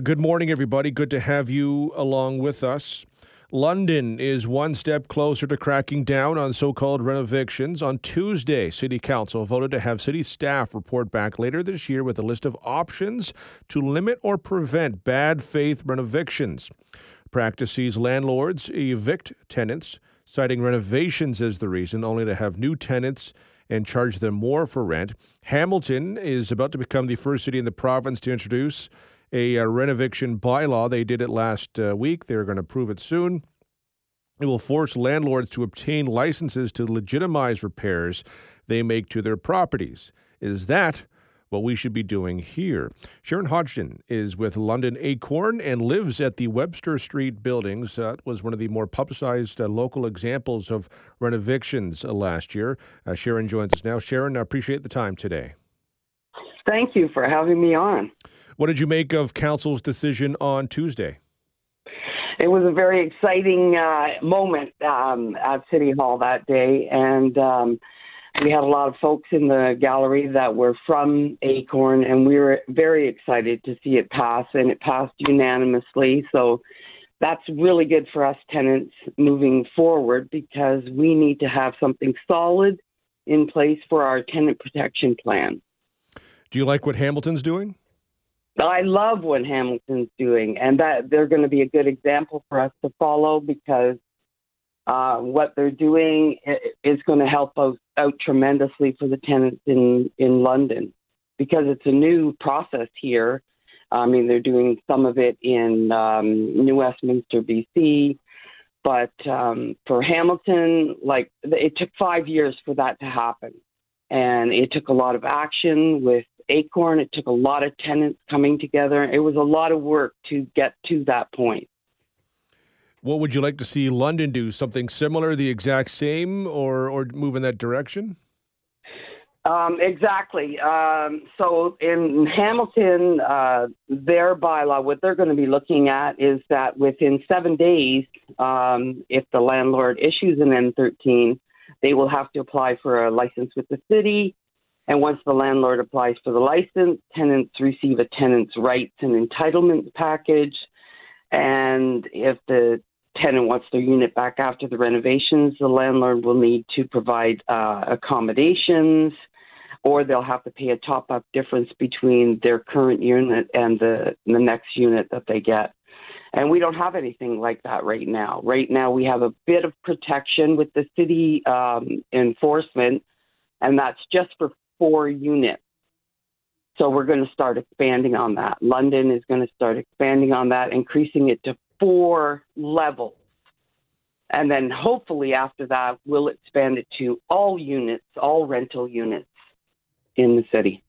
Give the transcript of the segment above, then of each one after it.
Good morning, everybody. Good to have you along with us. London is one step closer to cracking down on so called renovictions. On Tuesday, City Council voted to have city staff report back later this year with a list of options to limit or prevent bad faith. Practice sees landlords evict tenants, citing renovations as the reason, only to have new tenants and charge them more for rent. Hamilton is about to become the first city in the province to introduce a, a renoviction bylaw. They did it last uh, week. They're going to approve it soon. It will force landlords to obtain licenses to legitimize repairs they make to their properties. Is that what we should be doing here? Sharon Hodgson is with London Acorn and lives at the Webster Street buildings. That was one of the more publicized uh, local examples of renovictions uh, last year. Uh, Sharon joins us now. Sharon, I appreciate the time today. Thank you for having me on. What did you make of council's decision on Tuesday? It was a very exciting uh, moment um, at City Hall that day, and um, we had a lot of folks in the gallery that were from Acorn, and we were very excited to see it pass, and it passed unanimously. So that's really good for us tenants moving forward because we need to have something solid in place for our tenant protection plan. Do you like what Hamilton's doing? I love what Hamilton's doing, and that they're going to be a good example for us to follow because uh, what they're doing is going to help us out tremendously for the tenants in in London because it's a new process here. I mean, they're doing some of it in um, New Westminster, BC, but um, for Hamilton, like it took five years for that to happen, and it took a lot of action with Acorn. It took a lot of tenants coming together. It was a lot of work to get to that point. What would you like to see London do? Something similar, the exact same, or or move in that direction? Um, exactly. Um, so in Hamilton, uh, their bylaw, what they're going to be looking at is that within seven days, um, if the landlord issues an N13, they will have to apply for a license with the city. And once the landlord applies for the license, tenants receive a tenant's rights and entitlements package. And if the tenant wants their unit back after the renovations, the landlord will need to provide uh, accommodations, or they'll have to pay a top up difference between their current unit and the, the next unit that they get. And we don't have anything like that right now. Right now, we have a bit of protection with the city um, enforcement, and that's just for four units. So we're going to start expanding on that. London is going to start expanding on that, increasing it to four levels. And then hopefully after that, we'll expand it to all units, all rental units in the city.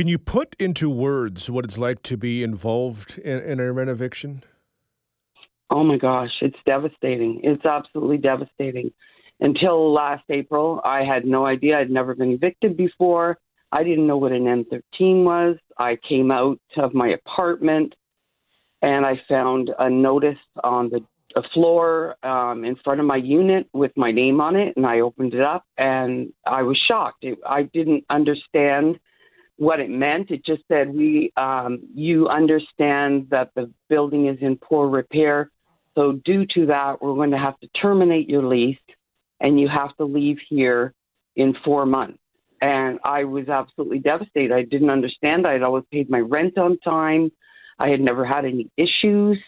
Can you put into words what it's like to be involved in, in a renovation? Oh my gosh, it's devastating. It's absolutely devastating. Until last April, I had no idea. I'd never been evicted before. I didn't know what an N13 was. I came out of my apartment and I found a notice on the a floor um, in front of my unit with my name on it, and I opened it up, and I was shocked. It, I didn't understand what it meant. It just said, "We, um, you understand that the building is in poor repair, so due to that, we're going to have to terminate your lease, and you have to leave here in four months." And I was absolutely devastated. I didn't understand. I had always paid my rent on time. I had never had any issues.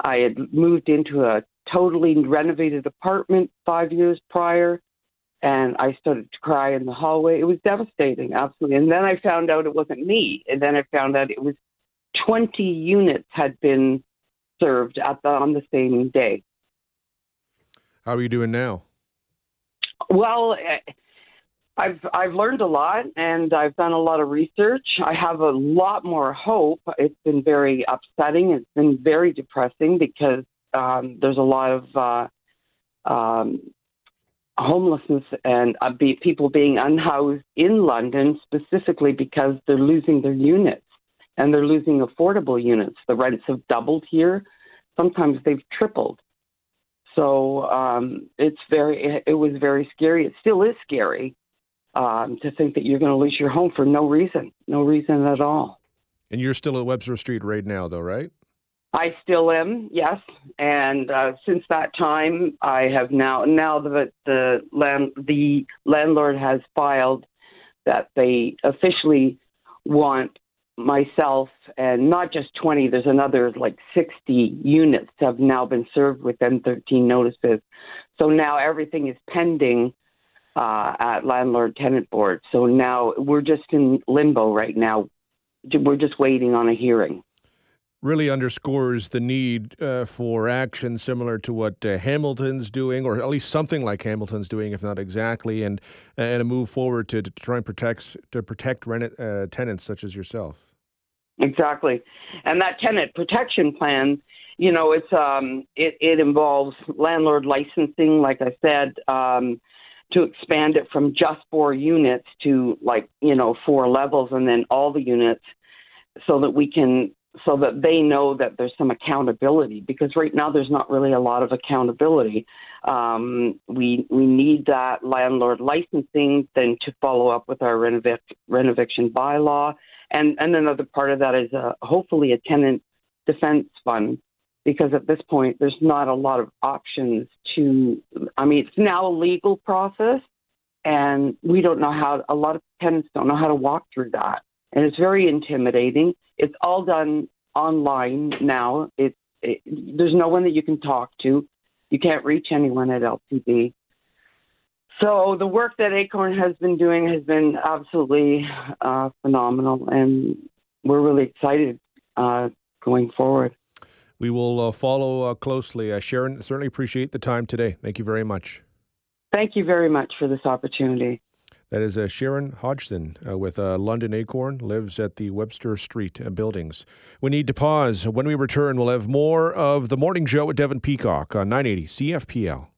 I had moved into a totally renovated apartment five years prior, and I started to cry in the hallway. It was devastating, absolutely. And then I found out it wasn't me, and then I found out it was 20 units had been served at the, on the same day. How are you doing now? Well, eh, I've I've learned a lot and I've done a lot of research. I have a lot more hope. It's been very upsetting. It's been very depressing because um, there's a lot of uh, um, homelessness and uh, be, people being unhoused in London specifically because they're losing their units and they're losing affordable units. The rents have doubled here. Sometimes they've tripled. So um, it's very, it, was very scary. It still is scary um, to think that you're going to lose your home for no reason, no reason at all. And you're still at Webster Street right now, though, right? I still am, yes. And uh, since that time, I have now now that the land the landlord has filed that they officially want myself and not just 20 there's another like 60 units have now been served with N13 notices. So now everything is pending uh, at landlord tenant board. So now we're just in limbo right now. We're just waiting on a hearing really underscores the need uh, for action similar to what uh, Hamilton's doing, or at least something like Hamilton's doing, if not exactly, and and a move forward to, to try and protect to protect rent, uh, tenants such as yourself. Exactly, and that tenant protection plan, you know, it's um, it it involves landlord licensing, like I said. Um, to expand it from just four units to like you know four levels and then all the units so that we can so that they know that there's some accountability because right now there's not really a lot of accountability. Um, we we need that landlord licensing then to follow up with our renovic- renoviction bylaw, and and another part of that is a, hopefully a tenant defense fund because at this point there's not a lot of options to. I mean, it's now a legal process, and we don't know how. A lot of tenants don't know how to walk through that and it's very intimidating. It's all done online now. It, it, there's no one that you can talk to. You can't reach anyone at LTB. So the work that Acorn has been doing has been absolutely uh, phenomenal, and we're really excited uh, going forward. We will uh, follow uh, closely. Uh, Sharon, certainly appreciate the time today. Thank you very much. Thank you very much for this opportunity. That is uh, Sharon Hodgson uh, with uh, London Acorn, lives at the Webster Street uh, buildings. We need to pause. When we return, we'll have more of the morning show with Devin Peacock on 980 CFPL.